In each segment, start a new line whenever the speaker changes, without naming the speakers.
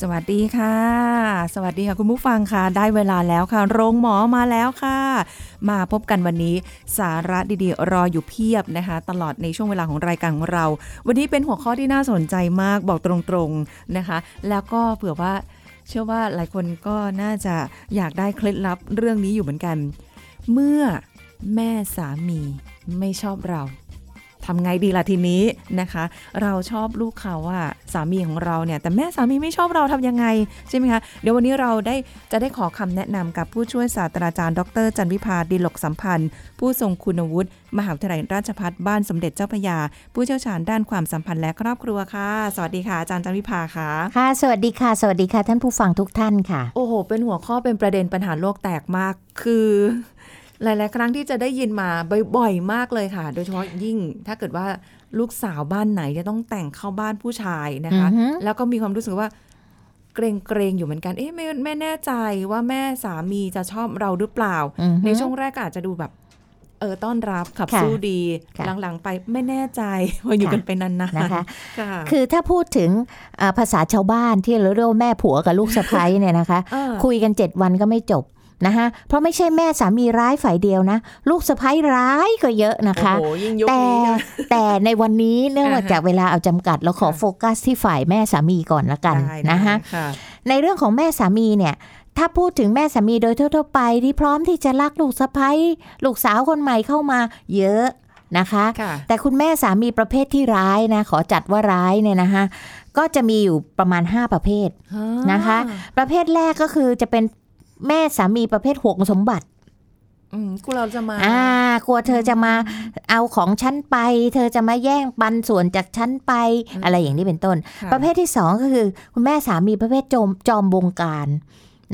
สวัสดีค่ะ สวัสดีค่ะคุณผู้ฟังค่ะ ได้เวลาแล้วค่ะ โรงหมอมาแล้วค่ะ มาพบกันวันนี้สาระดีๆ รออยู่เพียบนะคะ ตลอดในช่วงเวลาของรายการของเรา วันนี้เป็นหัวข้อที่น่าสนใจมากบอกตรงๆนะคะ แล้วก็เผื่อว่าเชื่อว่าหลายคนก็น่าจะอยากได้เคล็ดลับเรื่องนี้อยู่เหมือนกัน เมื่อแม่สามีไม่ชอบเรา ทำไงดีล่ะทีนี้นะคะ เราชอบลูกเขาอะสามีของเราเนี่ย แต่แม่สามีไม่ชอบเราทำยังไงใช่ไหมคะเดี๋ยววันนี้เราได้จะได้ขอคำแนะนำกับผู้ช่วยศาสตราจารย์ ดร จันวิพาดิลกสัมพันธ์ ผู้ทรงคุณวุฒิมหาวิทยาลัยราชภัฏบ้านสมเด็จเจ้าพระยา ผู้เชี่ยวชาญด้านความสัมพันธ์และครอบครัวค่ะ สวัสดีค่ะอาจารย์จันวิพาค่ะ
ค่ะ สวัสดีค่ะ สวัสดีค่ะ ท่านผู้ฟังทุกท่านค่ะ
โอ้โห เป็นหัวข้อเป็นประเด็นปัญหาโลกแตกมากคือ หลาย ๆ ครั้งที่จะได้ยินมาบ่อยๆมากเลยค่ะ โดยเฉพาะยิ่งถ้าเกิดว่าลูกสาวบ้านไหนจะต้องแต่งเข้าบ้านผู้ชายนะคะ
อือฮึ
แล้วก็มีความรู้สึกว่าเกรงเกรงๆอยู่เหมือนกัน เอ๊ะไม่ไม่แน่ใจว่าแม่สามีจะชอบเราหรือเปล่า
อือฮึ
ในช่วงแรกก็อาจจะดูแบบเออต้อนรับขับ
ค่ะ
สู้ดี
ค่ะ
หลัง ๆ ไปไม่แน่ใจว่าอยู่
ค่ะ
กันไปนานๆ
นะคะ
ค่ะ
คือถ้าพูดถึงอ่าภาษาชาวบ้านที่เราเรียกว่าแม่ผัวกับลูกสะใภ้เนี่ยนะคะ
เออ
คุยกัน7วันก็ไม่จบ นะคะเพราะไม่ใช่แม่สามีร้ายฝ่ายเดียวนะ ลูกสะใภ้ร้ายก็เยอะนะคะ
โอ้โหยิ่งยุค
แต่
นี้ใช่ไหม
แต่ในวันนี้เนื่อง
อ่าฮะ
จากเวลาเอาจำกัดเราขอ
ค่ะ
โฟกัสที่ฝ่ายแม่สามีก่อนละกัน
ได้
นะคะ
ค่ะ
ในเรื่องของแม่สามีเนี่ยถ้าพูดถึงแม่สามีโดยทั่วๆไปที่พร้อมที่จะรักลูกสะใภ้ลูกสาวคนใหม่เข้ามาเยอะนะคะ
ค่ะ
แต่คุณแม่สามีประเภทที่ร้ายนะขอจัดว่าร้ายเนี่ยนะคะก็จะมีอยู่ประมาณ 5 ประเภทนะคะ ประเภทแรกก็คือจะเป็น แม่สามีประเภทห่วงสมบัติ
อืมกูเราจะมา
อ่า กลัวเธอจะมาเอาของฉันไป เธอจะมาแย่งปันส่วนจากฉันไป
อืม
อะไรอย่างนี้เป็นต้น
ค่
ประเภทที่สองก็คือ คุณแม่สามีประเภทจอมจอมบงการ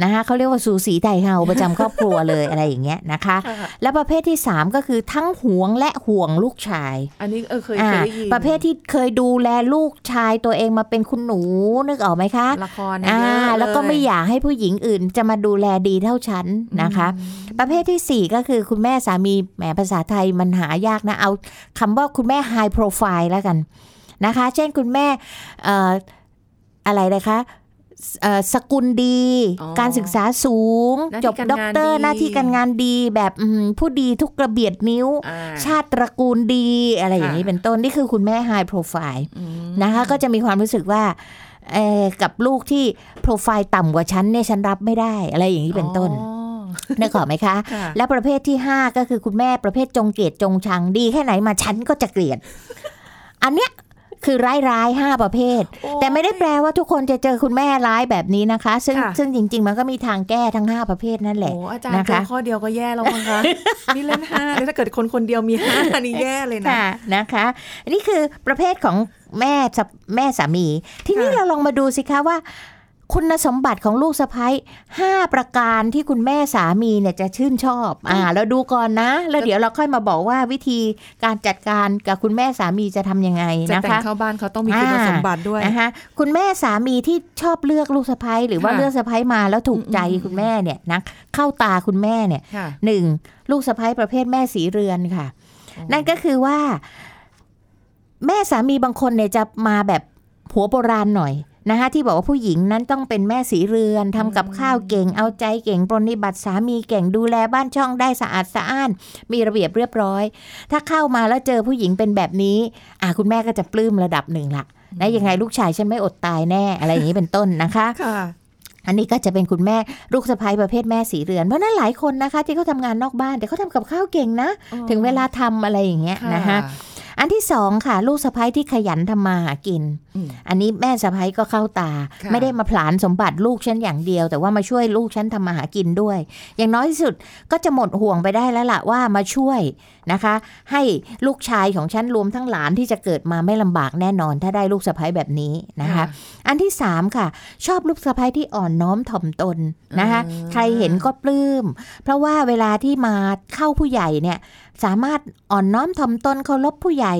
นะคะเขาเรียกว่าสูสีไทยเฮาประจำครอบครัวเลยอะไรอย่างเงี้ยนะคะ
ค่ะ
และประเภทที่สามก็คือทั้งหวงและห่วงลูกชาย
อันนี้เออเคย
อ่า
เคยได้ยิน
ประเภทที่เคยดูแลลูกชายตัวเองมาเป็นคุณหนูนึกออกไหมคะ
ละครเนี่ย
อ่า
เยอะ
แล้วก็ไม่
เอ
ยากให้ผู้หญิงอื่นจะมาดูแลดีเท่าฉันนะคะ ประเภทที่ 4 ก็คือคุณแม่สามีแหมภาษาไทยมันหายากนะเอาคำว่าคุณแม่ high profile แล้วกันนะคะ เช่นคุณแม่เอ่ออะไรนะคะเอ่อ สกุลดี
อ๋อ
การศึกษาสูง
หน้าที่
จบ
การ
ด็อก
งาน
เตอร์
ดี
หน้าที่การงานดีแบบอืมผู้ดีทุกกระเบียดนิ้ว
อ่า
ชาติตระกูลดีอะไรอย่างนี้
ค่ะ
เป็นต้น นี่คือคุณแม่ high profile
อืม
นะคะก็จะมีความรู้สึกว่าเอ่อกับลูกที่โปรไฟล์ต่ำกว่าฉันเนี่ยฉันรับไม่ได้อะไรอย่างนี้เป็นต้น
อ๋อ
นึกออกไหมคะ
ค่ะ
และประเภทที่ 5 ก็คือคุณแม่ประเภทจงเกลียดจงชังดีแค่ไหนมาฉันก็จะเกลียด อันเนี้ย คือร้ายร้ายๆห้าประเภท แต่ไม่ได้แปลว่าทุกคนจะเจอคุณแม่ร้ายแบบนี้นะคะ ซึ่ง
ค่ะ
ซึ่งจริง ๆ มันก็มีทางแก้ทั้ง5ประเภทนั่นแหละ
โอ้อาจารย์
นะคะ
เจอข้อเดียวก็แย่แล้วมั้งคะนี่เล่นห้าแล้วถ้าเกิดคนคนเดียวมีห้านี่แย่เลยนะ
ค่ะนะคะอันนี้คือประเภทของแม่สะแม่สามี ทีนี้
ค่ะ
เราลองมาดูสิคะว่า คุณสมบัติของลูกสะพ้ยห้าประการที่คุณแม่สามีเนี่ยจะชื่นชอบ อ่าเราดูก่อนนะ แล้วเดี๋ยวเราค่อยมาบอกว่าวิธีการจัดการกับคุณแม่สามีจะทำยังไง
จะ
นะ
แต่ง
คะ
เข้าบ้านเขาต้องมีคุณ
อ่า
สมบัติด้วย
นะคะคุณแม่สามีที่ชอบเลือกลูกสะพ้ยหรือว่า
ค่ะ
เลือกสะพ้ยมาแล้วถูกใจ
อืม
คุณแม่เนี่ยนะเข้าตาคุณแม่เนี่ย
ค่ะ
หนึ่งลูกสะพ้ยประเภทแม่สีเรือนค่ะ นั่นก็คือว่า แม่สามีบางคนเนี่ยจะมาแบบหัวโบราณหน่อย นะคะที่บอกว่าผู้หญิงนั้นต้องเป็นแม่สีเรือนทำกับข้าวเก่งเอาใจเก่งปรนนิบัติสามีเก่งดูแลบ้านช่องได้สะอาดสะอ้าน มีระเบียบเรียบร้อย ถ้าเข้ามาแล้วเจอผู้หญิงเป็นแบบนี้อะคุณแม่ก็จะปลื้มระดับหนึ่งละนะยังไงลูกชายฉันไม่อดตายแน่อะไรอย่างนี้เป็นต้นนะคะ
ค่ะ
อันนี้ก็จะเป็นคุณแม่ลูกสะใภ้ประเภทแม่สีเรือน เพราะฉะนั้นหลายคนนะคะ ที่เขาทำงานนอกบ้านแต่เขาทำกับข้าวเก่งนะ ถึงเวลาทำอะไรอย่างเงี้ยนะคะ อันที่สองค่ะ ลูกสะใภ้ที่ขยันทำมาหากิน
อืม
อันนี้แม่สะใภ้ก็เข้าตา
ค่ะ
ไม่ได้มาผลานสมบัติลูกฉันอย่างเดียว แต่ว่ามาช่วยลูกฉันทำมาหากินด้วย อย่างน้อยที่สุดก็จะหมดห่วงไปได้แล้วล่ะว่ามาช่วยนะคะ ให้ลูกชายของฉันรวมทั้งหลานที่จะเกิดมาไม่ลำบากแน่นอน ถ้าได้ลูกสะใภ้แบบนี้นะคะ อันที่สามค่ะ ชอบลูกสะใภ้ที่อ่อนน้อมถ่อมตนนะคะ
อ่า
ใครเห็นก็ปลื้ม เพราะว่าเวลาที่มาเข้าผู้ใหญ่เนี่ย สามารถอ่อนน้อมถ่อมตนเคารพผู้ใหญ่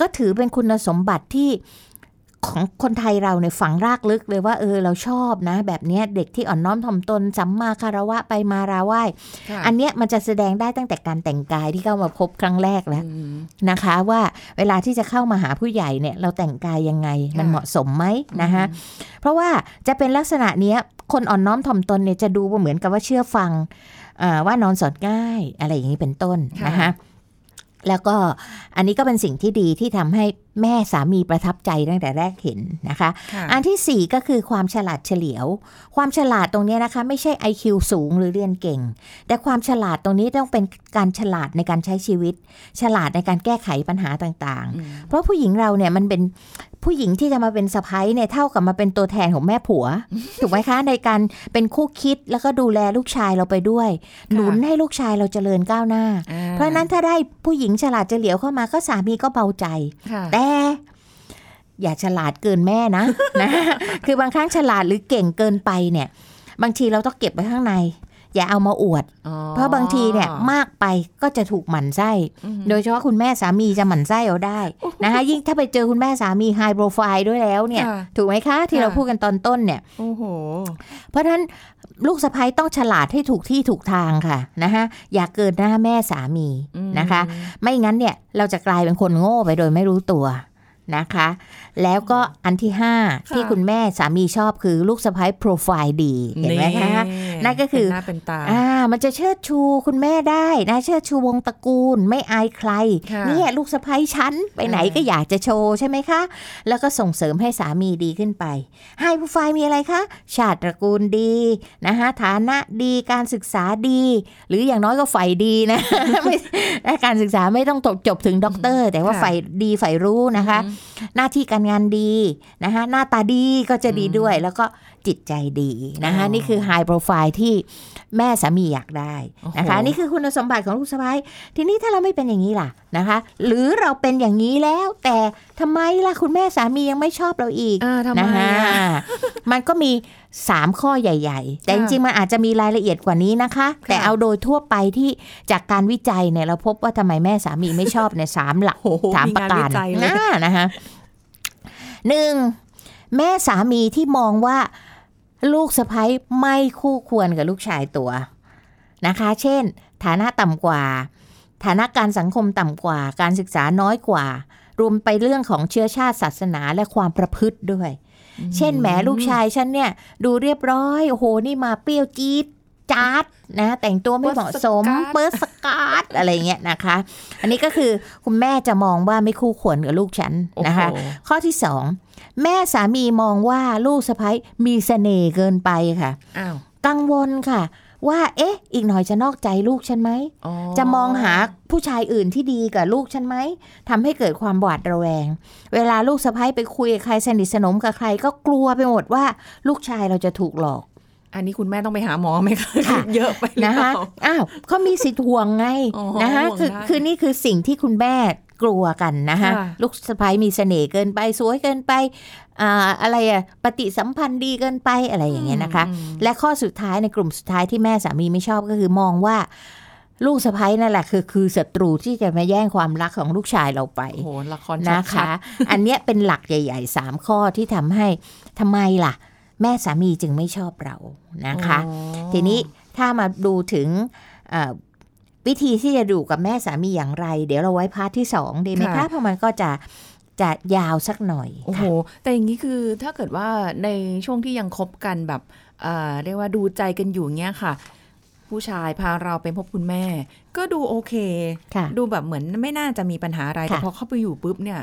ก็ถือเป็นคุณสมบัติที่ ของคนไทยเราเนี่ยฝังรากลึกเลยว่าเออเราชอบนะ แบบเนี้ยเด็กที่อ่อนน้อมถ่อมตนสัมมาคารวะไปมาราไหว้
ค่ะ
อันเนี้ยมันจะแสดงได้ตั้งแต่การแต่งกายที่เข้ามาพบครั้งแรกแล้ว
อืม
นะคะ ว่าเวลาที่จะเข้ามาหาผู้ใหญ่เนี่ย เราแต่งกายยังไงมัน
ค่ะ
เหมาะสมไหมนะคะเพราะว่าจะเป็นลักษณะเนี้ยคนอ่อนน้อมถ่อมตนเนี่ยจะดูว่าเหมือนกับว่าเชื่อฟังเอ่อว่า นอนสอนง่ายอะไรอย่างนี้เป็นต้น
ค่ะ
นะคะ แล้วก็อันนี้ก็เป็นสิ่งที่ดีที่ทำให้แม่สามีประทับใจตั้งแต่แรกเห็นนะคะ
ค่ะ
อันที่ 4 ก็คือความฉลาดเฉลียว ความฉลาดตรงเนี้ยนะคะ ไม่ใช่ IQ สูงหรือเรียนเก่ง แต่ความฉลาดตรงนี้ต้องเป็นการฉลาดในการใช้ชีวิต ฉลาดในการแก้ไขปัญหาต่าง
อืม
ๆเพราะผู้หญิงเราเนี่ยมันเป็น ผู้หญิงที่จะมาเป็นสะพ้ายเนี่ยเท่ากับมาเป็นตัวแทนของแม่ผัว ถูกไหมคะ ในการเป็นคู่คิดแล้วก็ดูแลลูกชายเราไปด้วย หนุนให้ลูกชายเราเจริญก้าวหน้า
อ่
เพราะฉะนั้นถ้าได้ผู้หญิงฉลาดเฉลียวเข้ามาก็สามีก็เบาใจ
ค่ะ
แต่อย่าฉลาดเกินแม่นะนะ คือบางครั้งฉลาดหรือเก่งเกินไปเนี่ย บางทีเราต้องเก็บไว้ข้างใน อย่าเอามาอวด
อ๋อ
เพราะบางทีเนี่ยมากไปก็จะถูกหมั่นไส้
อืม
โดยเฉพาะคุณแม่สามีจะหมั่นไส้เอาได้นะคะยิ่งถ้าไปเจอคุณแม่สามีไฮโปรไฟล์ด้วยแล้วเนี่ย
ค่ะ
ถูกไหมคะที่
ค่ะ
เราพูดกันตอนต้นเนี่ย
โอ้โห
เพราะฉะนั้นลูกสะพ้ยต้องฉลาดให้ถูกที่ถูกทางค่ะนะคะอย่าเกินหน้าแม่สามี
อืม
นะคะ ไม่งั้นเนี่ยเราจะกลายเป็นคนโง่ไปโดยไม่รู้ตัวนะคะ แล้วก็อันที่ 5 ที่คุณแม่สามีชอบคือลูกสะพ้ยโปรไฟล์ดี เห็นไหมคะ นั่นก็คือ
เป็นหน้าเป็นตา
อ่ามันจะเชิดชูคุณแม่ได้นะเชิดชูวงตระกูลไม่อายใคร
ค่ะ
เนี่ยลูกสะพ้ยฉันไปไหน
อ่า
ก็อยากจะโชว์ใช่ไหมคะ แล้วก็ส่งเสริมให้สามีดีขึ้นไปไฮโปรไฟล์มีอะไรคะ ชาติตระกูลดีนะคะฐานะดีการศึกษาดี หรืออย่างน้อยก็ใฝ่ดีนะไม่การศึกษาไม่ต้องจบจบถึงด็อกเตอร์ แต่ว่า
ค่ะ
ฝ่ายดีฝ่ายรู้นะคะ หน้าที่การงานดีนะคะหน้าตาดีก็จะดีด้วยแล้วก็ จิตใจดีนะคะ
อ๋อ
นี่คือ high profile ที่แม่สามีอยากได้นะคะ
โอ้โห
นี่คือคุณสมบัติของลูกสะใภ้ทีนี้ถ้าเราไม่เป็นอย่างนี้ล่ะนะคะ หรือเราเป็นอย่างนี้แล้วแต่ทำไมล่ะคุณแม่สามียังไม่ชอบเราอีก
อ่าทำไม
นะคะ
อะ
มันก็มี 3 ข้อใหญ่ ๆ แต่จ
ค่ะ
ริงๆมันอาจจะมีรายละเอียดกว่านี้นะคะ แต่เอาโดยทั่วไปที่จากการวิจัยเนี่ยเราพบว่าทำไมแม่สามีไม่ชอบเนี่ยสามหลัก
โอ้โห
ถาม
มี
ประ
งาน
กา
วิ
ร
จัยเลย
อ่านะคะหนึ่งแม่สามีที่มองว่า ลูกสะพ้ยไม่คู่ควรกับลูกชายตัวนะคะ เช่น ฐานะต่ำกว่า ฐานะการสังคมต่ำกว่า การศึกษาน้อยกว่า รวมไปเรื่องของเชื้อชาติศาสนาและความประพฤติด้วย เช่นแหมลูกชายฉันเนี่ย ดูเรียบร้อยโอ้โหนี่มาเปรี้ยวจี๊ด จ๊าดนะแต่งตัวไม่เหมาะสม
เปิดสการ์ด
เปิดสการ์ดอะไรเงี้ยนะคะ อันนี้ก็คือคุณแม่จะมองว่าไม่คู่ควรกับลูกฉันนะคะ
โอ้โห
ข้อที่สองแม่สามีมองว่าลูกสะพ้ยมีเสน่ห์เกินไปค่ะ
อ้าว
กังวลค่ะ ว่า เอ๊ะ อีกหน่อยจะนอกใจลูกฉันไหม
อ๋อ
จะมองหาผู้ชายอื่นที่ดีกับลูกฉันไหมทำให้เกิดความหวาดระแวง เวลาลูกสะพ้ยไปคุยกับใครสนิทสนมกับใครก็กลัวไปหมดว่า ลูกชายเราจะถูกหลอก
อันนี้คุณแม่ต้องไปหาหมอไหมคะ
ค่ะ
เยอะไปหรือ
นะ
เป
คะ
ล่า
อ้าวเขามีสิทธิ์ห่วงไง
อ๋อ
นะคะ
ห่วง
คือ
ได้
คือนี่คือสิ่งที่คุณแม่กลัวกันนะคะ
ค่ะ
ลูกสะพ้ยมีเสน่ห์เกินไปสวยเกินไปอ่าอะไรอะปฏิสัมพันธ์ดีเกินไปอะไรอย่างเงี้ยนะคะ
อืม
และข้อสุดท้ายในกลุ่มสุดท้ายที่แม่สามีไม่ชอบก็คือมองว่าลูกสะพ้ยนั่นแหละคือคือศัตรูที่จะมาแย่งความรักของลูกชายเราไป
โอ้โหละคร
นะ
ชั
คะ
ด
อันเนี้ยเป็นหลักใหญ่ๆสามข้อที่ทำให้ทำไมล่ะ แม่สามีจึงไม่ชอบเรา
ๆ
นะคะ
อ๋อ
ทีนี้ถ้ามาดูถึงเอ่อวิธีที่จะดูกับแม่สามีอย่างไร เดี๋ยวเราไว้พาร์ทที่สองดีไหมคะเพราะมันก็จะจะยาวสักหน่อย
โอ้โห
ค่ะ
แต่อย่างนี้คือถ้าเกิดว่าในช่วงที่ยังคบกันแบบเอ่อเรียกว่าดูใจกันอยู่เงี้ยค่ะ ผู้ชายพาเราไปพบคุณแม่ ก็ดูโอเค
ค่ะ
ดูแบบเหมือนไม่น่าจะมีปัญหาอะไรแต่
ค่ะ
พอเข้าไปอยู่ปุ๊บเนี่ย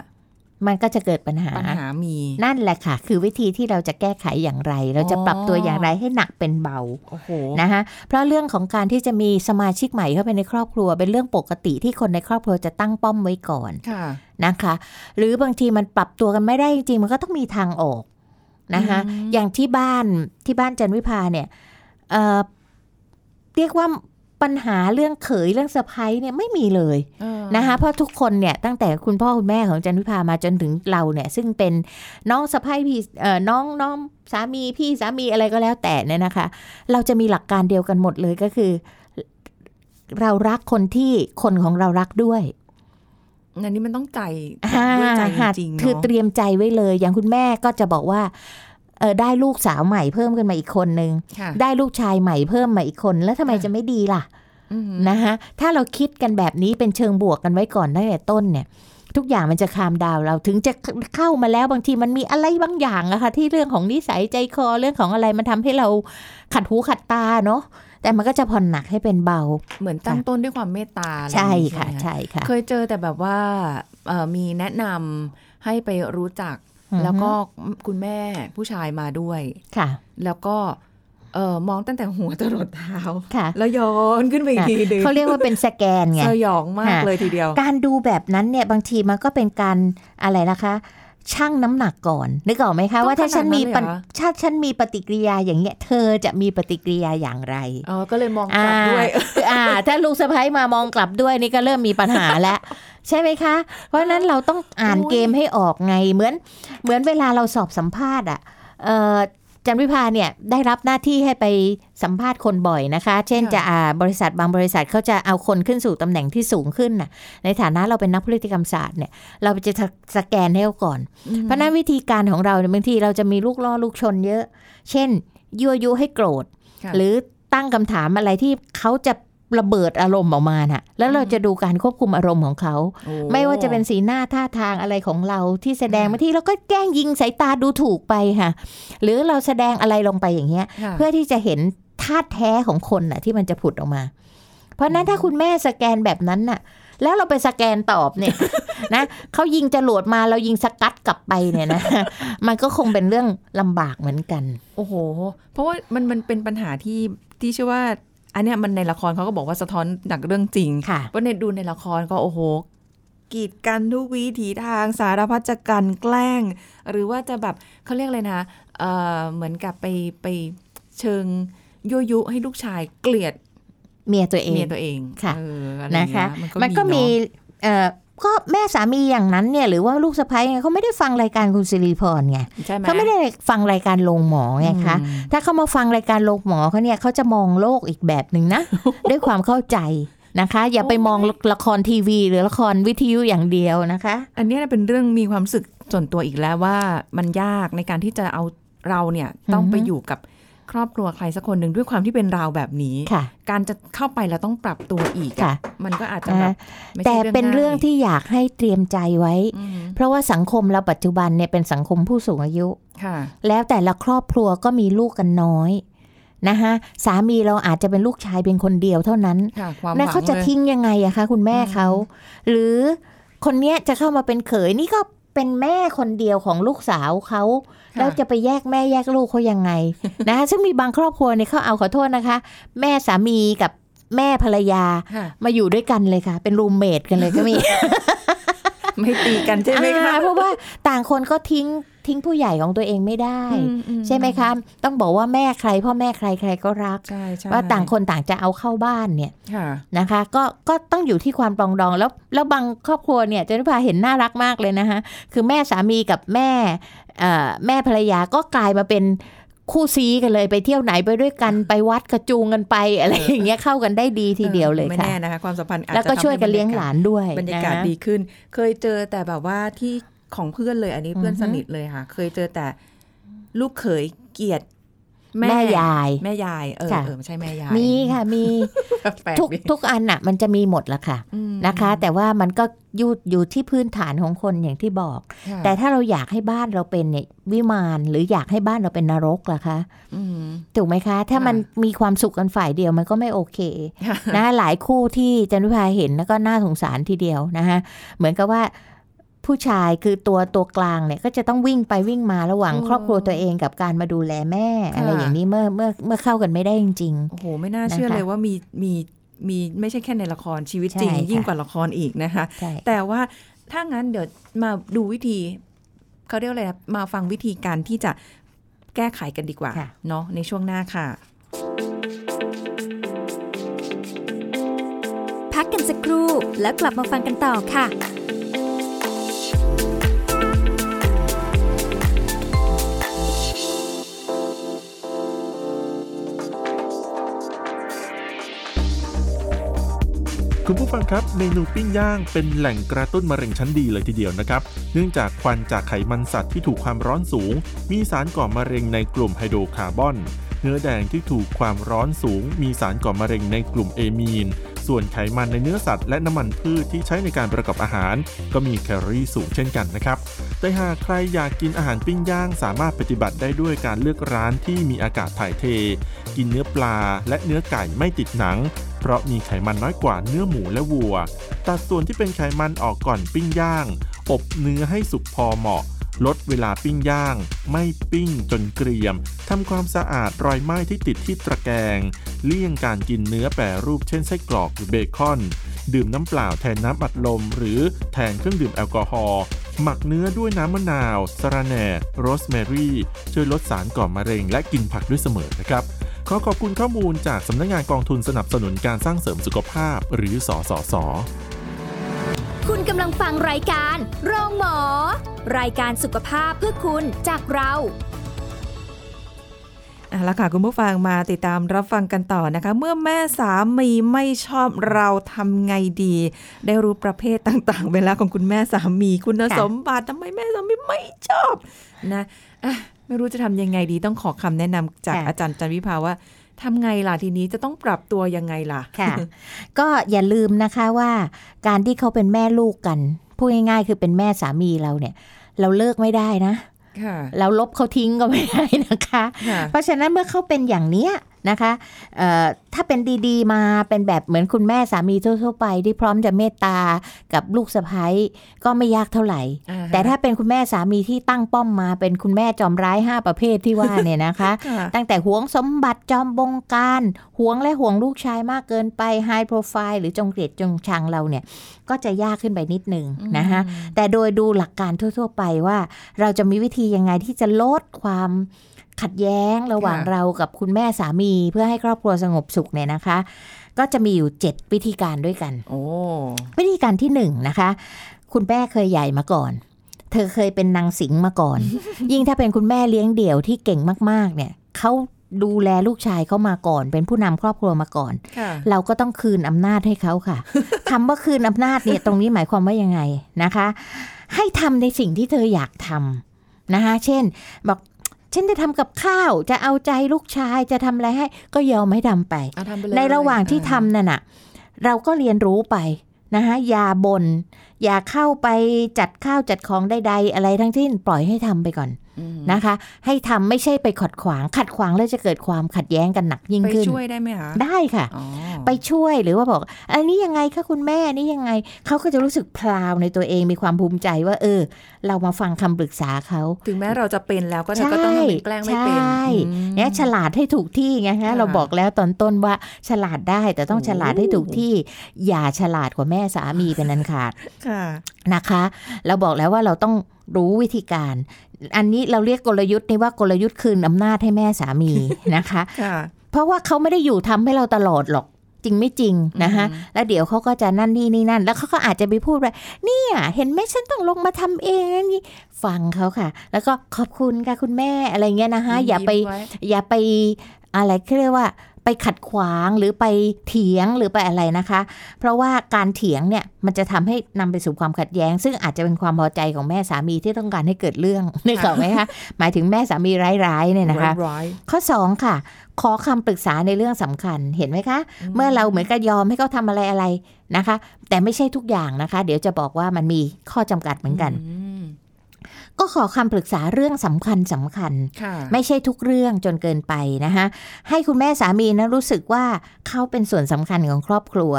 มันก็จะเกิดปัญหา
ปัญหามี
นั่นแหละค่ะ คือวิธีที่เราจะแก้ไขอย่างไร เราจะ
อ๋อ
ปรับตัวอย่างไรให้หนักเป็นเบา
โอ้โห
นะคะเพราะเรื่องของการที่จะมีสมาชิกใหม่เข้าไปในครอบครัว เป็นเรื่องปกติที่คนในครอบครัวจะตั้งป้อมไว้ก่อน
ค่ะ
นะคะ หรือบางทีมันปรับตัวกันไม่ได้จริงๆมันก็ต้องมีทางออกนะคะ
อืม
อย่างที่บ้านที่บ้านจันวิภาเนี่ยเอ่อเรียกว่า ปัญหาเรื่องเขยเรื่องสะพ้ยเนี่ยไม่มีเลย
เออ
นะคะเพราะทุกคนเนี่ยตั้งแต่คุณพ่อคุณแม่ของจันวิภามาจนถึงเราเนี่ย ซึ่งเป็นน้องสะพ้ยพี่เอ่อน้องน้องสามีพี่สามีอะไรก็แล้วแต่เนี่ยนะคะ เราจะมีหลักการเดียวกันหมดเลยก็คือ เรารักคนที่คนของเรารักด้วย
อันนี้มันต้องใจ
อ่า
ด้วยใจจ
ค่ะ
ริงๆ
คือ
เนาะ
เตรียมใจไว้เลย อย่างคุณแม่ก็จะบอกว่า เออได้ลูกสาวใหม่เพิ่มขึ้นมาอีกคนนึง
ค่ะ
ได้ลูกชายใหม่เพิ่มมาอีกคน แล้วทำไม
ค่ะ
จะไม่ดีล่ะ
อืม
นะคะถ้าเราคิดกันแบบนี้เป็นเชิงบวกกันไว้ก่อนตั้งแต่ต้นเนี่ย ทุกอย่างมันจะคามดาวน์เราถึงจะเข้ามาแล้วบางทีมันมีอะไรบางอย่างอะค่ะที่เรื่องของนิสัยใจคอเรื่องของอะไรมันทำให้เราขัดหูขัดตาเนาะแต่มันก็จะผ่อนหนักให้เป็นเบา
เหมือนตั้งต้นด้วยความเมตตาอะไร
ใช่
อย่างนี้
ค่ะ
ไหม
ใช่ค่ะ
เคยเจอแต่แบบว่าเอ่อมีแนะนำให้ไปรู้จัก
อือฮึ
แล้วก็คุณแม่ผู้ชายมาด้วย
ค่ะ
แล้วก็เออมองตั้งแต่หัวจรดเท้า
ค่ะ
แล้วย้อนขึ้นไปอีกทีดึง
เขาเรียกว่าเป็นสแกนไง
สยองมาก
ค่ะ
เลยทีเดียว
การดูแบบนั้นเนี่ยบางทีมันก็เป็นการอะไรนะคะ ชั่งน้ำหนักก่อนนึกออกไหมคะ
ต้อง
ว่าถ้าฉันมี
ขนาดนั้นเลยเหรอ
ปฏิถ้าฉันมีปฏิกิริยาอย่างเงี้ย เธอจะมีปฏิกิริยาอย่างไร
อ๋อก็เลยมองกลับด้วย
คืออ่า ถ้าลูกสะพ้ยมามองกลับด้วยนี่ก็เริ่มมีปัญหาแล้วใช่ไหมคะ เพราะฉะนั้นเราต้องอ่าน
อุ๊ย
เกมให้ออกไงเหมือน เหมือนเวลาเราสอบสัมภาษณ์อะเอ่อ จันวิพาเนี่ยได้รับหน้าที่ให้ไปสัมภาษณ์คนบ่อยนะคะ เช่นจะอ่าบริษัทบางบริษัทเขาจะเอาคนขึ้นสู่ตำแหน่งที่สูงขึ้นน่ะในฐานะเราเป็นนักพฤติกรรมศาสตร์เนี่ย เราจะสแกนให้เขาก่อน เพราะฉะนั้นวิธีการของเราเนี่ยบางทีเราจะมีลูกล่อลูกชนเยอะ เช่น ยั่วยุให้โกรธ
ค่ะ
หรือตั้งคำถามอะไรที่เขาจะ ระเบิดอารมณ์ออกมาน่ะ แล้วเราจะดูการควบคุมอารมณ์ของเขา
โอ้
ไม่ว่าจะเป็นสีหน้าท่าทางอะไรของเราที่แสดง
ค่ะ
บางทีเราก็แกล้งยิงสายตาดูถูกไปค่ะ หรือเราแสดงอะไรลงไปอย่างเงี้ย
ค่ะ
เพื่อที่จะเห็นท่าแท้ของคนน่ะ ที่มันจะผุดออกมา เพราะฉะนั้นถ้าคุณแม่สแกนแบบนั้นน่ะ แล้วเราไปสแกนตอบเนี่ยนะเขายิงจรวดมาเรายิงสกัดกลับไปเนี่ยนะมันก็คงเป็นเรื่องลำบากเหมือนกัน
โอ้โห เพราะว่ามันมันเป็นปัญหาที่ที่เชื่อว่า อันเนี้ยมันในละครเขาก็บอกว่าสะท้อนจากเรื่องจริง
ค่ะ
เพราะในดูในละครก็โอ้โหกีดกันทุกวิถีทางสารพัดจะกลันแกล้ง หรือว่าจะแบบเขาเรียกอะไรนะเอ่อเหมือนกับไปไปเชิงยั่วยุให้ลูกชายเกลียด
เมียตัวเอ
เมี
ง
ยตัวเอง
ค่ะ
เอออะไรอย่าง
นะคะ
เงี้ย
มันก็มี
เนอะ
เอ่อ ก็แม่สามีอย่างนั้นเนี่ยหรือว่าลูกสะใภ้ไงเขาไม่ได้ฟังรายการคุณสิริพรไง
ใช่ไหม
เขาไม่ได้ฟังรายการโรงหมอไงคะ
อืม
ถ้าเขามาฟังรายการโรงหมอเขาเนี่ยเขาจะมองโลกอีกแบบหนึ่งนะ ด้วยความเข้าใจนะคะ อย่าไปมองละครทีวี หรือละครวิทยุอย่างเดียวนะคะ
อันเนี้ยเป็นเรื่องมีความรู้สึกส่วนตัวอีกแล้วว่ามันยากในการที่จะเอาเราเนี่ยต้องไป
อือฮึ
อยู่กับ ครอบครัวใครสักคนหนึ่งด้วยความที่เป็นเราแบบนี้
ค่ะ
การจะเข้าไปแล้วต้องปรับตัวอีกอะ
ค่ะ
มันก็อาจจะ
นะ
แบ
คะ
บไม่ใช่
แต่เป็นเรื่อง
ง่าย
ที่อยากให้เตรียมใจไว้
อืม
เพราะว่าสังคมเราปัจจุบันเนี่ยเป็นสังคมผู้สูงอายุ
ค่ะ
แล้วแต่ละครอบครัวก็มีลูกกันน้อยนะคะสามีเราอาจจะเป็นลูกชายเป็นคนเดียวเท่านั้น
ค่ะความห
แล้ว
วัง
เขาจะ
เลย
ทิ้งยังไงอะคะคุณแม่เขา หรือคนเนี้ยจะเข้ามาเป็นเขยนี่ก็ เป็นแม่คนเดียวของลูกสาวเขา
ค่ะ
แล้วจะไปแยกแม่แยกลูกเขายังไงนะคะซึ่งมีบางครอบครัวเนี่ยเขาเอาขอโทษนะคะ แม่สามีกับแม่ภรรยา
ค่ะ
มาอยู่ด้วยกันเลยค่ะ เป็นรูมเมทกันเลยก็มี
ไม่ตีกันใช่ไหมคะ
อ่าเพราะว่าต่างคนก็ทิ้ง ทิ้งผู้ใหญ่ของตัวเองไม่ได้
อือื
ใช่ไหมคะ ต้องบอกว่าแม่ใคร พ่อแม่ใครใครก็รัก
ใช่ใช่
ว่าต่างคนต่างจะเอาเข้าบ้านเนี่ย
ค่ะ
นะคะ ก็ก็ต้องอยู่ที่ความปรองดองแล้วแล้วบางครอบครัวเนี่ยเจนิพาเห็นน่ารักมากเลยนะคะคือแม่สามีกับแม่เอ่อแม่ภรรยาก็กลายมาเป็นคู่ซีกันเลยไปเที่ยวไหนไปด้วยกันไปวัดกระจูงกันไปอะไรอย่างเงี้ยเข้ากันได้ดีทีเดียวเลย
ไม่
ค่ะ
แน่นะคะความสัมพันธ์อาจ
แล้วก็
จะทำ
ช่วยกัน
ให้
เลี้ยงหลานด้วย
บรรยากาศ
นะ
ดีขึ้น เคยเจอแต่แบบว่าที่ ของเพื่อนเลยอันนี้เพื่อน
อือฮึ
สนิทเลยค่ะ เคยเจอแต่ลูกเขยเกลียด
แม่ยาย
แม่ยายเออ
ค่ะ
เออไม่ใช่แม่ยาย
มีค่ะมี
แปลก
ทุก
ดี
ทุกอันน่ะมันจะมีหมดละค่ะ
อืม
นะคะ แต่ว่ามันก็อยู่อยู่ที่พื้นฐานของคนอย่างที่บอก
ค่ะ
แต่ถ้าเราอยากให้บ้านเราเป็นเนี่ยวิมานหรืออยากให้บ้านเราเป็นนรกล่ะคะ
อืม
ถูกไหมคะ ถ้า
ค่ะ
มันมีความสุขกันฝ่ายเดียวมันก็ไม่โอเค
ค่ะ
นะหลายคู่ที่จันวิภาเห็นแล้วก็น่าสงสารทีเดียวนะคะเหมือนกับว่า ผู้ชายคือตัวตัวกลางเนี่ยก็จะต้องวิ่งไปวิ่งมาระหว่าง
อืม
ครอบครัวตัวเองกับการมาดูแลแม่
ค่ะ
อะไรอย่างนี้เมื่อเมื่อเมื่อเข้ากันไม่ได้จริง
โอ้โหไม่น่าเชื่อ
นะคะ
เลยว่ามีมีมีไม่ใช่แค่ในละครชีวิต
ใช่
จริง
ค่ะ
ยิ่งกว่าละครอีกนะคะ
ๆใช่
แต่ว่าถ้างั้นเดี๋ยวมาดูวิธีเขาเรียกว่าอะไรนะมาฟังวิธีการที่จะแก้ไขกันดีกว่า
ค่ะ
เนาะในช่วงหน้าค่ะ
พักกันสักครู่แล้วกลับมาฟังกันต่อค่ะ
คุณผู้ฟังครับเมนูปิ้งย่างเป็นแหล่งกระตุ้นมะเร็งชั้นดีเลยทีเดียวนะครับ เนื่องจากควันจากไขมันสัตว์ที่ถูกความร้อนสูง มีสารก่อมะเร็งในกลุ่มไฮโดรคาร์บอน เนื้อแดงที่ถูกความร้อนสูง มีสารก่อมะเร็งในกลุ่มเอมีน ส่วนไขมันในเนื้อสัตว์และน้ำมันพืชที่ใช้ในการประกอบอาหาร ก็มีแคลอรี่สูงเช่นกันนะครับ แต่หากใครอยากกินอาหารปิ้งย่างสามารถปฏิบัติได้ด้วยการเลือกร้านที่มีอากาศถ่ายเท กินเนื้อปลาและเนื้อไก่ไม่ติดหนัง เพราะมีไขมันน้อยกว่าเนื้อหมูและวัว ตัดส่วนที่เป็นไขมันออกก่อนปิ้งย่าง อบเนื้อให้สุกพอเหมาะ ลดเวลาปิ้งย่าง ไม่ปิ้งจนเกรียมทำความสะอาดรอยไหม้ที่ติดที่ตะแกรงเลี่ยงการกินเนื้อแปรรูปเช่นไส้กรอกหรือเบคอน ดื่มน้ำเปล่าแทนน้ำอัดลม หรือแทนเครื่องดื่มแอลกอฮอล์หมักเนื้อด้วยน้ำมะนาว สะระแหน่ โรสแมรี่ ช่วยลดสารก่อมะเร็งและกินผักด้วยเสมอนะครับ ขอขอบคุณข้อมูลจากสำนักงานกองทุนสนับสนุนการสร้างเสริมสุขภาพ หรือสสส
คุณกำลังฟังรายการโรงหมอ รายการสุขภาพเพื่อคุณจากเรา
อะแล้วค่ะคุณผู้ฟังมาติดตามรับฟังกันต่อนะคะ เมื่อแม่สามีไม่ชอบเราทำไงดี ได้รู้ประเภทต่างๆ เวลาของคุณแม่สามีคุณ
ค่ะ
สมบัติทำไมแม่สามีไม่ชอบนะอะ ไม่รู้จะทำยังไงดีต้องขอคำแนะนำจากอาจารย์จันวิภาว่าทำไงล่ะทีนี้จะต้องปรับตัวยังไงล่ะ
ค่ะ ก็อย่าลืมนะคะว่าการที่เขาเป็นแม่ลูกกันพูดง่ายๆ คือเป็นแม่สามีเราเนี่ย เราเลิกไม่ได้นะ
ค่ะ
เราลบเขาทิ้งก็ไม่ได้นะคะ
ค่ะ
เพราะฉะนั้นเมื่อเขาเป็นอย่างเนี้ย นะคะเอ่อถ้าเป็นดีๆ มาเป็นแบบเหมือนคุณแม่สามีทั่วๆไป ที่พร้อมจะเมตตากับลูกสะใภ้ก็ไม่ยากเท่าไหร่
อ่าฮะ
แต่ถ้าเป็นคุณแม่สามีที่ตั้งป้อมมาเป็นคุณแม่จอมร้าย 5 ประเภทที่ว่าเนี่ยนะคะ
ค่ะ
ตั้งแต่หวงสมบัติจอมบงการหวงและหวงลูกชายมากเกินไปไฮโปรไฟล์หรือจงเกลียดจงชังเราเนี่ยก็จะยากขึ้นไปนิดนึงนะคะแต่โดยดูหลักการทั่ว ๆ ไปว่า เราจะมีวิธียังไงที่จะลดความ ขัดแย้งระหว่าง
ค่ะ
เรากับคุณแม่สามีเพื่อให้ครอบครัวสงบสุขเนี่ยนะคะ ก็จะมีอยู่ 7 วิธีการด้วยกัน
โอ้
วิธีการที่หนึ่งนะคะ คุณแม่เคยใหญ่มาก่อน เธอเคยเป็นนางสิงห์มาก่อน ยิ่งถ้าเป็นคุณแม่เลี้ยงเดี่ยวที่เก่งมากๆ เนี่ยเขาดูแลลูกชายเขามาก่อน เป็นผู้นำครอบครัวมาก่อน
ค่ะ
เราก็ต้องคืนอำนาจให้เขาค่ะคำว่าคืนอำนาจเนี่ยตรงนี้หมายความว่ายังไงนะคะ ให้ทำในสิ่งที่เธออยากทำนะคะเช่น บอก ฉันจะทำกับข้าวจะเอาใจลูกชายจะทำอะไรให้ ก็ยอมให้ทำไป
เอาทำไปเลย
ในระหว่างที่ทำนั่นน่ะ เราก็เรียนรู้ไปนะคะอย่าบน่นอย่าเข้าไปจัดข้าวจัดของใดๆอะไรทั้งสิ้นปล่อยให้ทำไปก่อน
อืม
นะคะ ให้ทำไม่ใช่ไปขัดขวาง ขัดขวางแล้วจะเกิดความขัดแย้งกันหนักยิ่ง
ไป
ขึ้น
ช่วยได้ไหมคะ
ได้ค่ะ
อ๋อ
ไปช่วยหรือว่าบอก อันนี้ยังไงคะคุณแม่อันนี้ยังไงเขาก็จะรู้สึกพลาวในตัวเองมีความภูมิใจว่า เออ เรามาฟังคำปรึกษาเขา
ถึงแม้เราจะเป็นแล้วก็เธอก็ต้องทำเป็นแกล้งไม่เป็น
ใช่
อืม
เนี่ยฉลาดให้ถูกที่ไงฮะ
ค่ะ
เราบอกแล้วตอนต้นว่าฉลาดได้แต่ต้อง
โอ้
ฉลาดให้ถูกที่ อย่าฉลาดกว่าแม่สามีเป็นอันขาด
ค่ะ
นะคะ เราบอกแล้วว่าเราต้องรู้วิธีการ อันนี้เราเรียกกลยุทธ์นี้ว่ากลยุทธ์คืนอำนาจให้แม่สามีนะคะ
ค่ะ
เพราะว่าเขาไม่ได้อยู่ทำให้เราตลอดหรอกจริงไม่จริงนะคะ
อืม
แล้วเดี๋ยวเขาก็จะนั่นนี่นี่นั่น แล้วเขาก็อาจจะไปพูดว่าเนี่ยเห็นไหมฉันต้องลงมาทำเองนั่นนี่ฟังเขาค่ะ แล้วก็ขอบคุณค่ะคุณแม่อะไรเงี้ยนะคะอย่าไป
มว้
อย่าไปอะไรเขาเรียกว่า ไปขัดขวางหรือไปเถียงหรือไปอะไรนะคะ เพราะว่าการเถียงเนี่ยมันจะทำให้นำไปสู่ความขัดแย้ง ซึ่งอาจจะเป็นความพอใจของแม่สามีที่ต้องการให้เกิดเรื่องนึกออกไหมคะหมายถึงแม่สามีร้ายๆเนี่ยนะคะ
ร้าย
ข้อ 2 ค่ะ ขอคำปรึกษาในเรื่องสำคัญเห็นไหมคะ เมื่อเราเหมือนกับยอมให้เขาทำอะไรอะไรนะคะ แต่ไม่ใช่ทุกอย่างนะคะ เดี๋ยวจะบอกว่ามันมีข้อจำกัดเหมือนกัน
อืม
ก็ขอคำปรึกษาเรื่องสำคัญสำคัญ
ค่ะ
ไม่ใช่ทุกเรื่องจนเกินไปนะคะให้คุณแม่สามีนะรู้สึกว่าเขาเป็นส่วนสำคัญของครอบครัว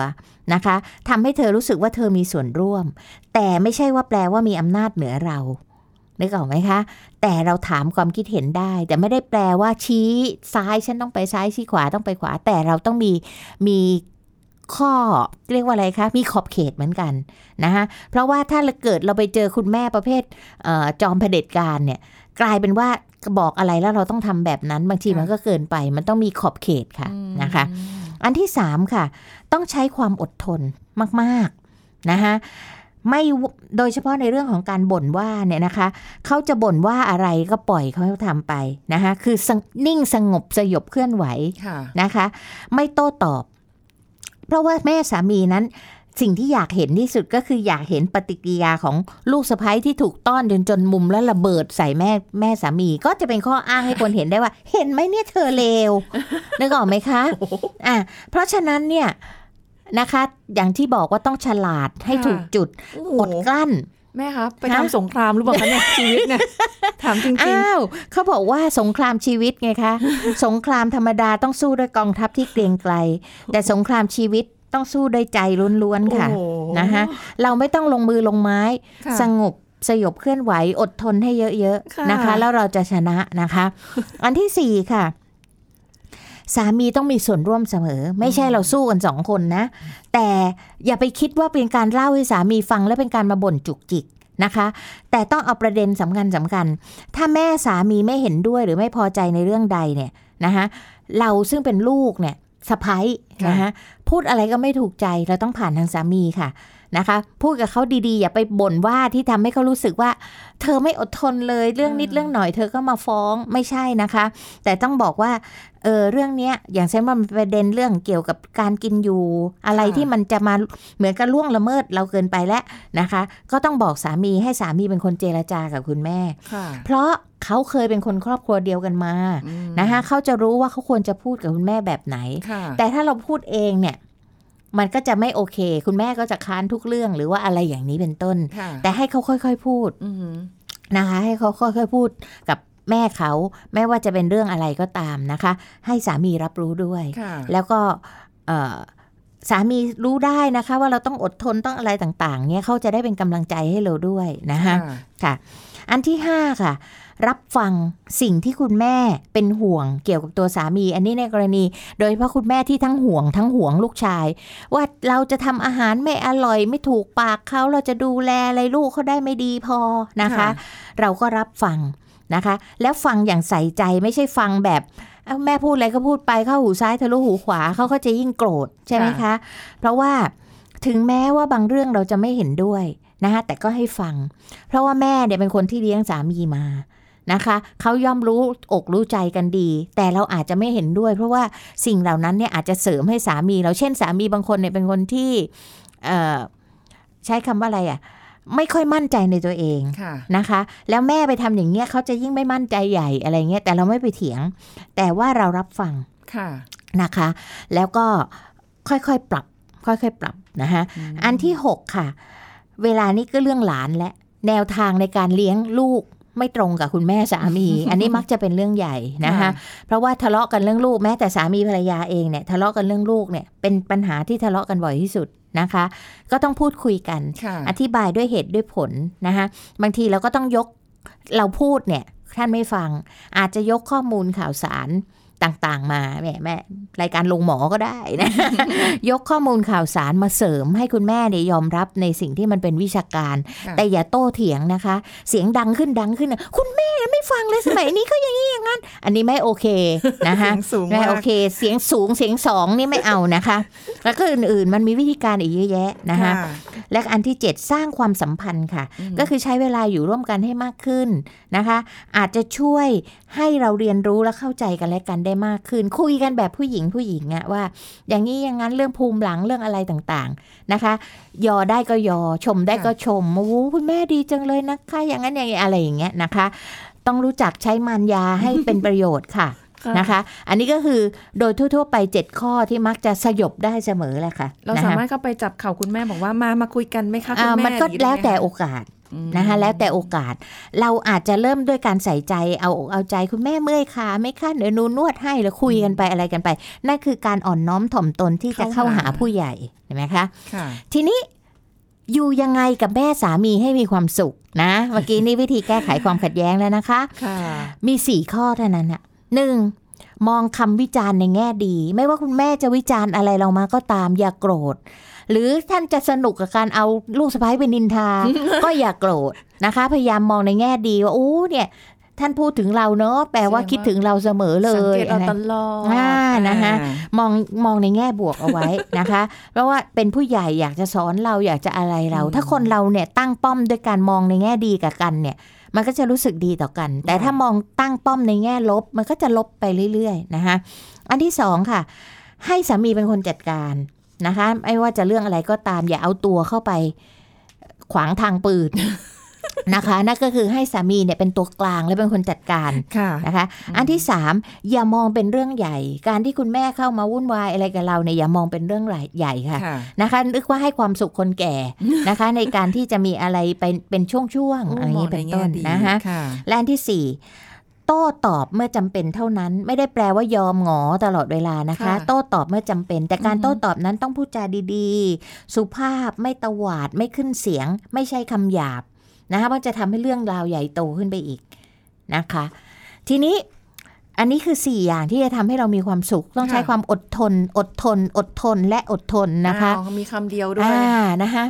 นะคะทำให้เธอรู้สึกว่าเธอมีส่วนร่วม แต่ไม่ใช่ว่าแปลว่ามีอำนาจเหนือเรานึกออกไหมคะ แต่เราถามความคิดเห็นได้ แต่ไม่ได้แปลว่าชี้ซ้ายฉันต้องไปซ้ายชี้ขวาต้องไปขวา แต่เราต้องมีมี ข้อเรียกว่าอะไรคะ มีขอบเขตเหมือนกันนะคะเพราะว่าถ้าเกิดเราไปเจอคุณแม่ประเภทเอ่อจอมเผด็จการเนี่ยกลายเป็นว่าบอกอะไรแล้วเราต้องทำแบบนั้น บางที
ค่ะ
มันก็เกินไป มันต้องมีขอบเขตค่ะ
อืม
นะคะ อันที่สามค่ะ ต้องใช้ความอดทนมากๆนะคะไม่โดยเฉพาะในเรื่องของการบ่นว่าเนี่ยนะคะ เขาจะบ่นว่าอะไรก็ปล่อยเขาให้ทำไปนะคะ คือสงนิ่งสงบสยบเคลื่อนไหว
ค่ะ
นะคะ ไม่โต้ตอบ เพราะว่าแม่สามีนั้น สิ่งที่อยากเห็นที่สุดก็คืออยากเห็นปฏิกิริยาของลูกสะใภ้ที่ถูกต้อนจนจนมุมแล้วระเบิดใส่แม่แม่สามี ก็จะเป็นข้ออ้างให้คนเห็นได้ว่า เห็นไหมเนี่ยเธอเลวนึกออกไหมคะอะเพราะฉะนั้นเนี่ยนะคะ อย่างที่บอกว่าต้องฉลาดให้
ค่ะ
ถูกจุด
โอ้โห
อดกลั้น
แม่ครับไป
ฮะ
ทำสงครามหรือเปล่าคะเนี่ยชีวิตเนี่ยถามจริง
อ้าวเขาบอกว่าสงครามชีวิตไงคะ สงครามธรรมดาต้องสู้ด้วยกองทัพที่เกรียงไกล แต่สงครามชีวิตต้องสู้ด้วยใจล้วน
ๆ
ๆค่ะ
โอ้โห
นะคะเราไม่ต้องลงมือลงไม้
ค่ะ
สงบสยบเคลื่อนไหวอดทนให้เยอะ
ค่ะ
ๆนะคะ แล้วเราจะชนะนะคะ อันที่สี่ค่ะ สามีต้องมีส่วนร่วมเสมอ ไม่ใช่เราสู้กันสองคนนะ แต่อย่าไปคิดว่าเป็นการเล่าให้สามีฟังและเป็นการมาบ่นจุกจิกนะคะ แต่ต้องเอาประเด็นสำคัญสำคัญ ถ้าแม่สามีไม่เห็นด้วยหรือไม่พอใจในเรื่องใดเนี่ยนะคะเราซึ่งเป็นลูกเนี่ยสะพ้ายนะคะพูดอะไรก็ไม่ถูกใจเราต้องผ่านทางสามีค่ะ นะคะ พูดกับเขาดีๆ อย่าไปบ่นว่าที่ทำให้เขารู้สึกว่า เธอไม่อดทนเลยเรื่องนิด
อืม
เรื่องหน่อยเธอก็มาฟ้องไม่ใช่นะคะ แต่ต้องบอกว่าเออเรื่องเนี้ยอย่างเช่นว่ามันเป็นประเด็นเรื่องเกี่ยวกับการกินอยู่ อะไรที่มันจะมาเหมือนกับล่วงละเมิดเราเกินไปแล้วนะคะ ก็ต้องบอกสามีให้สามีเป็นคนเจรจากับคุณแม่
ค่ะ
เพราะเขาเคยเป็นคนครอบครัวเดียวกันมา
อืม
นะคะเขาจะรู้ว่าเขาควรจะพูดกับคุณแม่แบบไหน
ค่ะ
แต่ถ้าเราพูดเองเนี่ย มันก็จะไม่โอเค คุณแม่ก็จะค้านทุกเรื่องหรือว่าอะไรอย่างนี้เป็นต้น
ค่ะ
แต่ให้เขาค่อยๆพูด
อืม
นะคะ ให้เขาค่อยๆพูดกับแม่เขาไม่ว่าจะเป็นเรื่องอะไรก็ตามนะคะ ให้สามีรับรู้ด้วย
ค่ะ
แล้วก็เอ่อสามีรู้ได้นะคะ ว่าเราต้องอดทนต้องอะไรต่าง ๆ เนี่ยเขาจะได้เป็นกำลังใจให้เราด้วยนะคะค่ะ อันที่ห้าค่ะ รับฟังสิ่งที่คุณแม่เป็นห่วงเกี่ยวกับตัวสามี อันนี้ในกรณี โดยเฉพาะคุณแม่ที่ทั้งห่วงทั้งห่วงลูกชาย ว่าเราจะทำอาหารไม่อร่อย ไม่ถูกปากเขาเราจะดูแลอะไรลูกเขาได้ไม่ดีพอนะคะ
ค่ะ
เราก็รับฟังนะคะ แล้วฟังอย่างใส่ใจไม่ใช่ฟังแบบเอ้าแม่พูดอะไรก็พูดไปเข้าหูซ้ายทะลุหูขวาเขาก็จะยิ่งโกรธใช่ไหมคะ เพราะว่าถึงแม้ว่าบางเรื่องเราจะไม่เห็นด้วยนะคะแต่ก็ให้ฟัง เพราะว่าแม่เนี่ยเป็นคนที่เลี้ยงสามีมา นะคะเขาย่อมรู้อกรู้ใจกันดี แต่เราอาจจะไม่เห็นด้วย เพราะว่าสิ่งเหล่านั้นเนี่ยอาจจะเสริมให้สามีเราเช่นสามีบางคนเนี่ยเป็นคนที่เอ่อใช้คำว่าอะไรอะไม่ค่อยมั่นใจในตัวเอง
ค่ะ
นะคะ แล้วแม่ไปทำอย่างเงี้ยเขาจะยิ่งไม่มั่นใจใหญ่อะไรเงี้ยแต่เราไม่ไปเถียง แต่ว่าเรารับฟัง
ค่ะ
นะคะ แล้วก็ค่อยๆปรับ ค่อยๆปรับนะคะอันที่ 6 ค่ะ เวลานี้ก็เรื่องหลานและ แนวทางในการเลี้ยงลูก ไม่ตรงกับคุณแม่สามี อันนี้มักจะเป็นเรื่องใหญ่นะคะ
ค่ะ
เพราะว่าทะเลาะกันเรื่องลูกแม้แต่สามีภรรยาเองเนี่ยทะเลาะกันเรื่องลูกเนี่ยเป็นปัญหาที่ทะเลาะกันบ่อยที่สุดนะคะ ก็ต้องพูดคุยกัน
ค่ะ
อธิบายด้วยเหตุด้วยผลนะคะบางทีเราก็ต้องยกเราพูดเนี่ยท่านไม่ฟังอาจจะยกข้อมูลข่าวสาร ต่างๆ มาแม่แม่รายการลงหมอก็ได้นะยกข้อมูลข่าวสารมาเสริมให้คุณแม่เนี่ยยอมรับในสิ่งที่มันเป็นวิชาการ
ค่ะ
แต่อย่าโต้เถียงนะคะ เสียงดังขึ้นดังขึ้นนะคุณแม่ไม่ ฟังเลยสมัยนี้ก็อย่างนี้อย่างนั้น อันนี้ไม่โอเคนะคะ
เสียงสูง
ไม่
มาก
โอเค เสียงสูงเสียงสองนี่ไม่เอานะคะ แล้วก็อื่นๆมันมีวิธีการอีกเยอะแยะนะคะและอันที่ 7 สร้างความสัมพันธ์ค่ะ
อืม
ก็คือใช้เวลาอยู่ร่วมกันให้มากขึ้นนะคะ อาจจะช่วยให้เราเรียนรู้และเข้าใจกันและกันได้มากขึ้น คุยกันแบบผู้หญิงผู้หญิงอะว่า อย่างนี้อย่างนั้นเรื่องภูมิหลังเรื่องอะไรต่างๆนะคะ ยอได้ก็ยอชมได้ก็ชมโอ้โหคุณแม่ดีจังเลยนะคะ อย่างนั้นอย่างนี้อะไรอย่างเงี้ยนะคะ ต้องรู้จักใช้มารยาให้เป็นประโยชน์ค่ะ
ค่ะ
นะคะ อันนี้ก็คือโดยทั่ว ๆ ไป 7 ข้อที่มักจะสยบได้เสมอแหละค่ะ
เรา
นะคะ
สามารถเข้าไปจับเข่าคุณแม่บอกว่ามามาคุยกันไหมคะคุ
อ่า
ณแม่
มันก็
อย่างนี้ได้
แล้ว
ไหม
แต่
คะ
โอกาส
อืม
นะคะแล้วแต่โอกาสเราอาจจะเริ่มด้วยการใส่ใจเอาอกเอาใจคุณแม่เมื่อยขาไหม่คะเดี๋ยวหนูนวดให้แล้วคุยกันไปอะไรกันไปนั่นคือการอ่อนน้อมถ่อมตนที่จะเข้าหาผู้ใหญ่เห็นไหมคะ
ค่ะ
ทีนี้ อยู่ยังไงกับแม่สามีให้มีความสุขนะ เมื่อกี้นี่วิธีแก้ไขความขัดแย้งแล้วนะคะ
ค่ะ
มีสี่ข้อเท่านั้นอะหนึ่งมองคำวิจารณ์ในแง่ดี ไม่ว่าคุณแม่จะวิจารณ์อะไรเรามาก็ตามอย่าโกรธ หรือท่านจะสนุกกับการเอาลูกสะใภ้ไปนินทา ก็อย่าโกรธนะคะ พยายามมองในแง่ดีว่าโอ้เนี่ย ท่านพูดถึงเราเนอะแปลว่า
แสดงว่า
คิดถึงเราเสมอเล
สัง
ย
เกตเรา
อะไร
ตลอด
อ่านะคะ
อ่าม
องมองในแง่บวกเอาไว้นะคะ เพราะว่าเป็นผู้ใหญ่อยากจะสอนเราอยากจะอะไรเรา ถ้าคนเราเนี่ยตั้งป้อมด้วยการมองในแง่ดีกับกันเนี่ยมันก็จะรู้สึกดีต่อกัน แต่ถ้ามองตั้งป้อมในแง่ลบ มันก็จะลบไปเรื่อยๆนะคะอันที่สองค่ะ ให้สามีเป็นคนจัดการนะคะ ไม่ว่าจะเรื่องอะไรก็ตามอย่าเอาตัวเข้าไปขวางทางปืน นะคะนั่นก็คือให้สามีเนี่ยเป็นตัวกลางและเป็นคนจัดการ
ค่ะ
นะคะ อันที่สามอย่ามองเป็นเรื่องใหญ่ การที่คุณแม่เข้ามาวุ่นวายอะไรกับเราเนี่ยอย่ามองเป็นเรื่องใหญ่ค่ะ
ค่ะ
นะคะนึกว่าให้ความสุขคนแก่นะคะ ในการที่จะมีอะไรเป็นเป็นช่วงๆอะไรอย่างนี้เป็นต้นนะคะ
ค่ะ
และอันที่สี่โต้ตอบเมื่อจำเป็นเท่านั้น ไม่ได้แปลว่ายอมหงอตลอดเวลานะคะ
ค่ะ
โต้ตอบเมื่อจำเป็น แต่การ
อือฮึ
โต้ตอบนั้นต้องพูดจาดีๆ สุภาพไม่ตวาดไม่ขึ้นเสียง ไม่ใช่คำหยาบ นะคะมันจะทำให้เรื่องราวใหญ่โตขึ้นไปอีกนะคะ ทีนี้อันนี้คือ 4 อย่างที่จะทำให้เรามีความสุข ต้องใช้
ค่ะ
ความอดทน อดทน อดทนและอดทนนะคะ
อ้าวมีคำเดียวด้วย
อ่านะคะ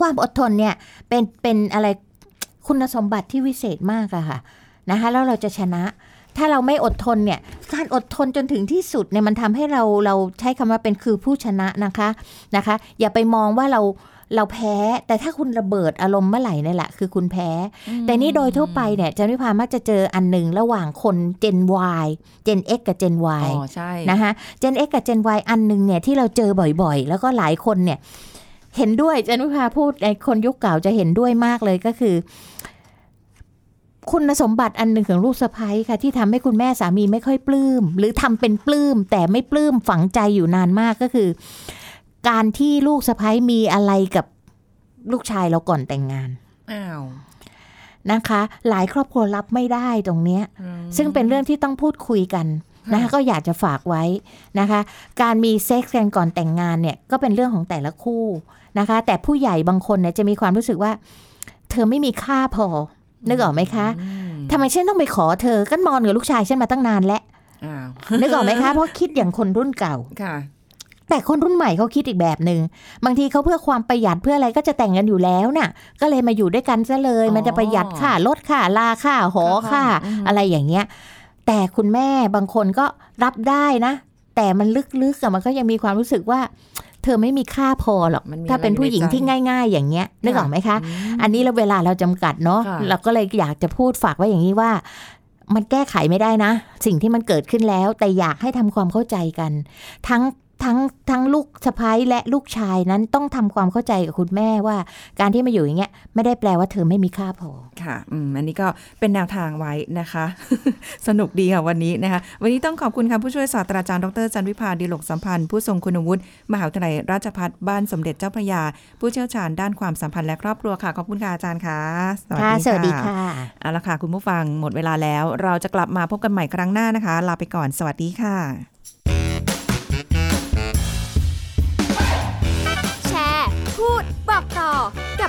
ความอดทนเนี่ยเป็นเป็นอะไรคุณสมบัติที่วิเศษมากอะค่ะนะคะแล้วเราจะชนะ ถ้าเราไม่อดทนเนี่ยการอดทนจนถึงที่สุดเนี่ยมันทำให้เราเราใช้คำว่าเป็นคือผู้ชนะนะคะนะคะ อย่าไปมองว่าเราเราแพ้ แต่ถ้าคุณระเบิดอารมณ์เมื่อไหร่นี่แหละคือคุณแพ้ แต่นี่โดยทั่วไปเนี่ยจันวิพามักจะเจออันหนึ่งระหว่างคน Gen Y Gen X กับ Gen
อ๋
Y
อใช่
นะคะ Gen X กับ Gen Y อันหนึ่งเนี่ยที่เราเจอบ่อยๆ แล้วก็หลายคนเนี่ยเห็นด้วยจันวิพาพูดในคนยุคเก่าจะเห็นด้วยมากเลยก็คือ คุณสมบัติอันหนึ่งของลูกสะพ้ยค่ะ ที่ทำให้คุณแม่สามีไม่ค่อยปลื้ม หรือทำเป็นปลื้ม แต่ไม่ปลื้มฝังใจอยู่นานมากก็คือ การที่ลูกสะพ้ยมีอะไรกับลูกชายเราก่อนแต่งงาน
อ้าว
นะคะ หลายครอบครัวรับไม่ได้ตรงเนี้ย
อืม
ซึ่งเป็นเรื่องที่ต้องพูดคุยกันนะคะ
ค่ะ
ก็อยากจะฝากไว้นะคะ การมีเซ็กซ์กันก่อนแต่งงานเนี่ยก็เป็นเรื่องของแต่ละคู่นะคะ แต่ผู้ใหญ่บางคนเนี่ยจะมีความรู้สึกว่า เธอไม่มีค่าพอ นึกออกไหมคะ
อืม
ทำไมฉันต้องไปขอเธอก็นอนกับลูกชายฉันมาตั้งนานแล้ว
อ้าว
นึกออกไหมคะเพราะคิดอย่างคนรุ่นเก่า
ค่ะ
แต่คนรุ่นใหม่เขาคิดอีกแบบหนึ่งบางทีเขาเพื่อความประหยัดเพื่ออะไรก็จะแต่งกันอยู่แล้วน่ะ ก็เลยมาอยู่ด้วยกันซะเลย
อ๋อ
มันจะประหยัดค่ารถค่าลาค่าหอ
ค่า
ค่า
ห้องอืม
อะไรอย่างเงี้ย แต่คุณแม่บางคนก็รับได้นะ แต่มันลึกๆอะมันก็ยังมีความรู้สึกว่า เธอไม่มีค่าพอหรอก
มันมี
ถ้าเป็น
อะไรอยู่
ผู้หญิง
ในใจ
ที่ง่าย ๆ อย่างเงี้ยนึกออกไหมคะ
ม
อันนี้เราเวลาเราจำกัดเนาะ
ค่ะ
เราก็เลยอยากจะพูดฝากไว้อย่างนี้ว่ามันแก้ไขไม่ได้นะ สิ่งที่มันเกิดขึ้นแล้ว แต่อยากให้ทำความเข้าใจกัน ทั้ง ทั้งทั้งลูกสะพ้ายและลูกชายนั้นต้องทำความเข้าใจกับคุณแม่ว่า การที่มาอยู่อย่างเงี้ยไม่ได้แปลว่าเธอไม่มีค่าพอ
ค่ะอืมอันนี้ก็เป็นแนวทางไว้นะคะ สนุกดีค่ะวันนี้นะคะ วันนี้ต้องขอบคุณค่ะผู้ช่วยศาสตราจารย์ดรจันวิพาดีหลกสัมพันธ์ ผู้ทรงคุณวุฒิมหาวิทยาลัยราชภัฏบ้านสมเด็จเจ้าพระยา ผู้เชี่ยวชาญด้านความสัมพันธ์และครอบครัวค่ะขอบคุณค่ะอาจารย์ค่ะ
ค่ะสวัสดีค่ะ
เอาละค่ะคุณผู้ฟังหมดเวลาแล้ว เราจะกลับมาพบกันใหม่ครั้งหน้านะคะ ลาไปก่อนสวัสดีค่ะ